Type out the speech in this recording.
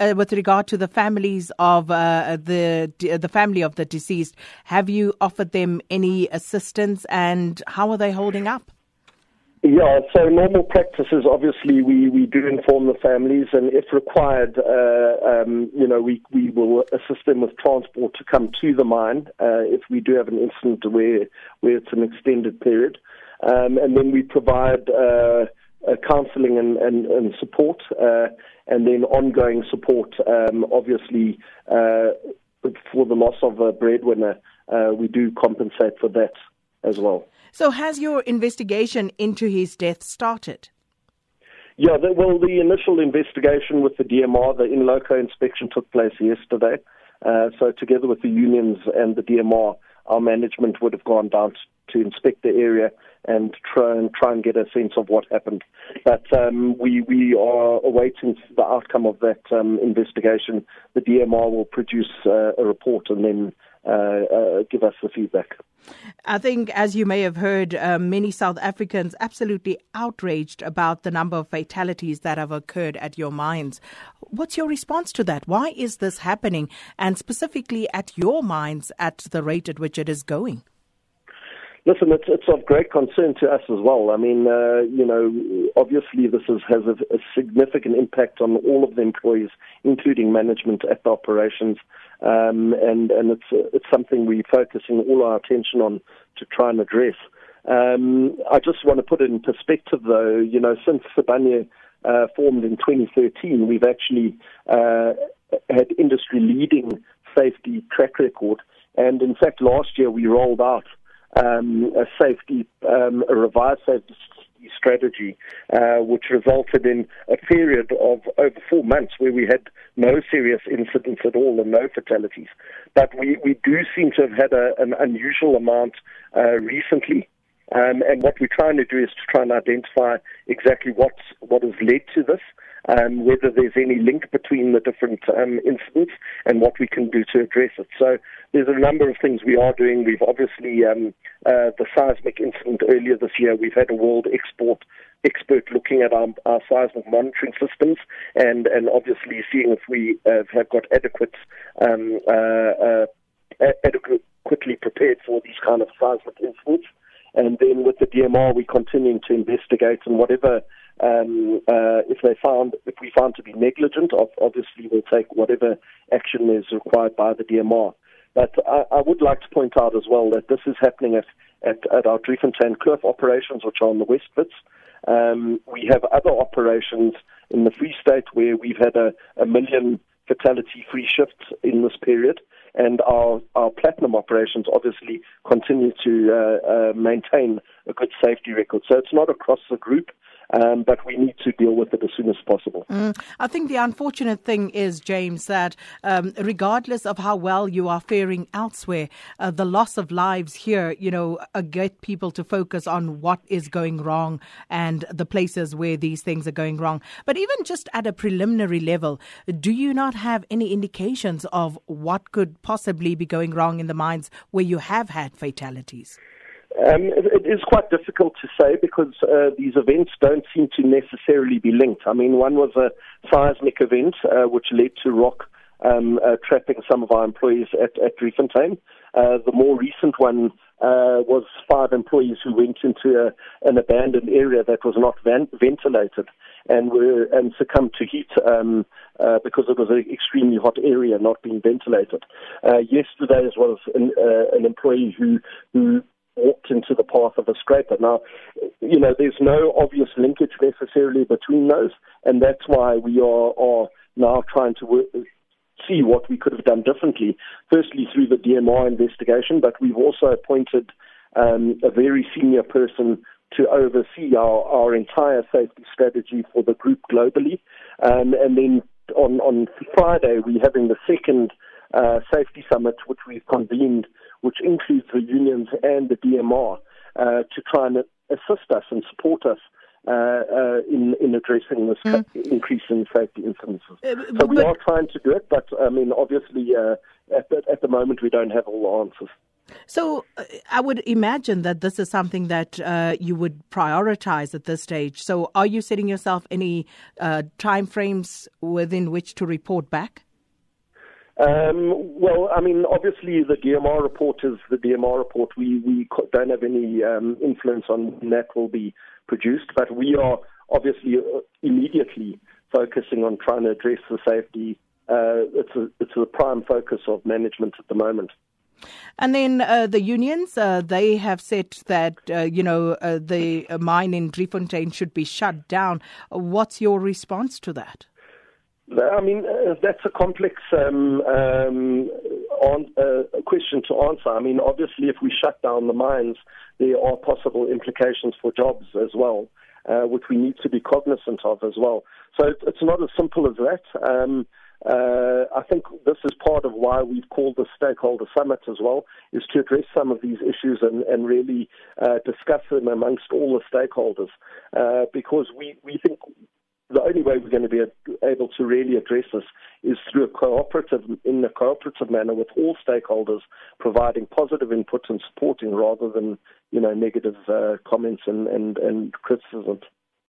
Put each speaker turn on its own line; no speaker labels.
uh, with regard to the families of uh, the the family of the deceased, have you offered them any assistance, and how are they holding up?
Yeah, so normal practices, obviously, we, we do inform the families, and if required, uh, um, you know, we, we will assist them with transport to come to the mine uh, if we do have an incident where, where it's an extended period. Um, and then we provide uh, uh, counseling and, and, and support, uh, and then ongoing support, um, obviously, uh, for the loss of a breadwinner. Uh, we do compensate for that as well.
So, has your investigation into his death started?
Yeah, the, well, the initial investigation with the DMR, the in loco inspection took place yesterday. Uh, so, together with the unions and the DMR, our management would have gone down to inspect the area and try and try and get a sense of what happened. But um, we we are awaiting the outcome of that um, investigation. The DMR will produce uh, a report and then uh, uh, give us the feedback.
I think, as you may have heard, uh, many South Africans absolutely outraged about the number of fatalities that have occurred at your mines. What's your response to that? Why is this happening, and specifically at your mines at the rate at which it is going?
Listen, it's, it's of great concern to us as well. I mean, uh, you know, obviously this is, has a, a, significant impact on all of the employees, including management at the operations, um, and and it's it's something we're focusing all our attention on to try and address. Um, I just want to put it in perspective, though. You know, since Sibanye uh, formed in 2013, we've actually uh, had industry-leading safety track record, and in fact, last year we rolled out um, a safety, um, a revised safety strategy, uh, which resulted in a period of over four months where we had no serious incidents at all and no fatalities. But we, we do seem to have had a, an unusual amount uh, recently. Um, and what we're trying to do is to try and identify exactly what's, what has led to this um, whether there's any link between the different um, incidents and what we can do to address it. So there's a number of things we are doing. We've obviously, um, uh, the seismic incident earlier this year, we've had a world export expert looking at our, our seismic monitoring systems and, and obviously seeing if we uh, have got adequate, um, uh, uh adequately prepared for these kind of seismic incidents. And then with the DMR, we're continuing to investigate and whatever um, uh, if they found, if we found to be negligent, obviously we'll take whatever action is required by the DMR. But I, I would like to point out as well that this is happening at, at, at our Driefontein Kloof operations, which are on the West Wits. Um, we have other operations in the Free State where we've had a, a million fatality-free shifts in this period and our, our platinum operations obviously continue to uh, uh, maintain a good safety record. So it's not across the group. Um, but we need to deal with it as soon as possible.
Mm. I think the unfortunate thing is, James, that um, regardless of how well you are faring elsewhere, uh, the loss of lives here, you know, uh, get people to focus on what is going wrong and the places where these things are going wrong. But even just at a preliminary level, do you not have any indications of what could possibly be going wrong in the mines where you have had fatalities?
Um, it, it is quite difficult to say because uh, these events don't seem to necessarily be linked. I mean, one was a seismic event uh, which led to rock um, uh, trapping some of our employees at, at Driefontein. Uh, the more recent one uh, was five employees who went into a, an abandoned area that was not van- ventilated and were and succumbed to heat um, uh, because it was an extremely hot area not being ventilated. Uh, yesterday, as well as an, uh, an employee who who walked into the path of a scraper. Now, you know, there's no obvious linkage necessarily between those, and that's why we are, are now trying to work, see what we could have done differently. Firstly, through the DMR investigation, but we've also appointed um, a very senior person to oversee our, our entire safety strategy for the group globally. Um, and then on, on Friday, we're having the second uh, safety summit, which we've convened which includes the unions and the DMR, uh, to try and assist us and support us uh, uh, in, in addressing this mm. increase in safety incidences. Uh, so we are trying to do it, but I mean, obviously, uh, at, the, at the moment, we don't have all the answers.
So uh, I would imagine that this is something that uh, you would prioritize at this stage. So are you setting yourself any uh, time frames within which to report back?
Um, well, I mean, obviously the DMR report is the DMR report. We we don't have any um, influence on when that will be produced, but we are obviously uh, immediately focusing on trying to address the safety. Uh, it's a it's a prime focus of management at the moment.
And then uh, the unions, uh, they have said that, uh, you know, uh, the mine in Driefontein should be shut down. What's your response to that?
I mean, uh, that's a complex um, um, on, uh, question to answer. I mean, obviously, if we shut down the mines, there are possible implications for jobs as well, uh, which we need to be cognizant of as well. So it's not as simple as that. Um, uh, I think this is part of why we've called the stakeholder summit as well, is to address some of these issues and, and really uh, discuss them amongst all the stakeholders. Uh, because we, we think the only way we're going to be able to really address this is through a cooperative, in a cooperative manner with all stakeholders, providing positive input and supporting rather than, you know, negative uh, comments and, and, and criticism.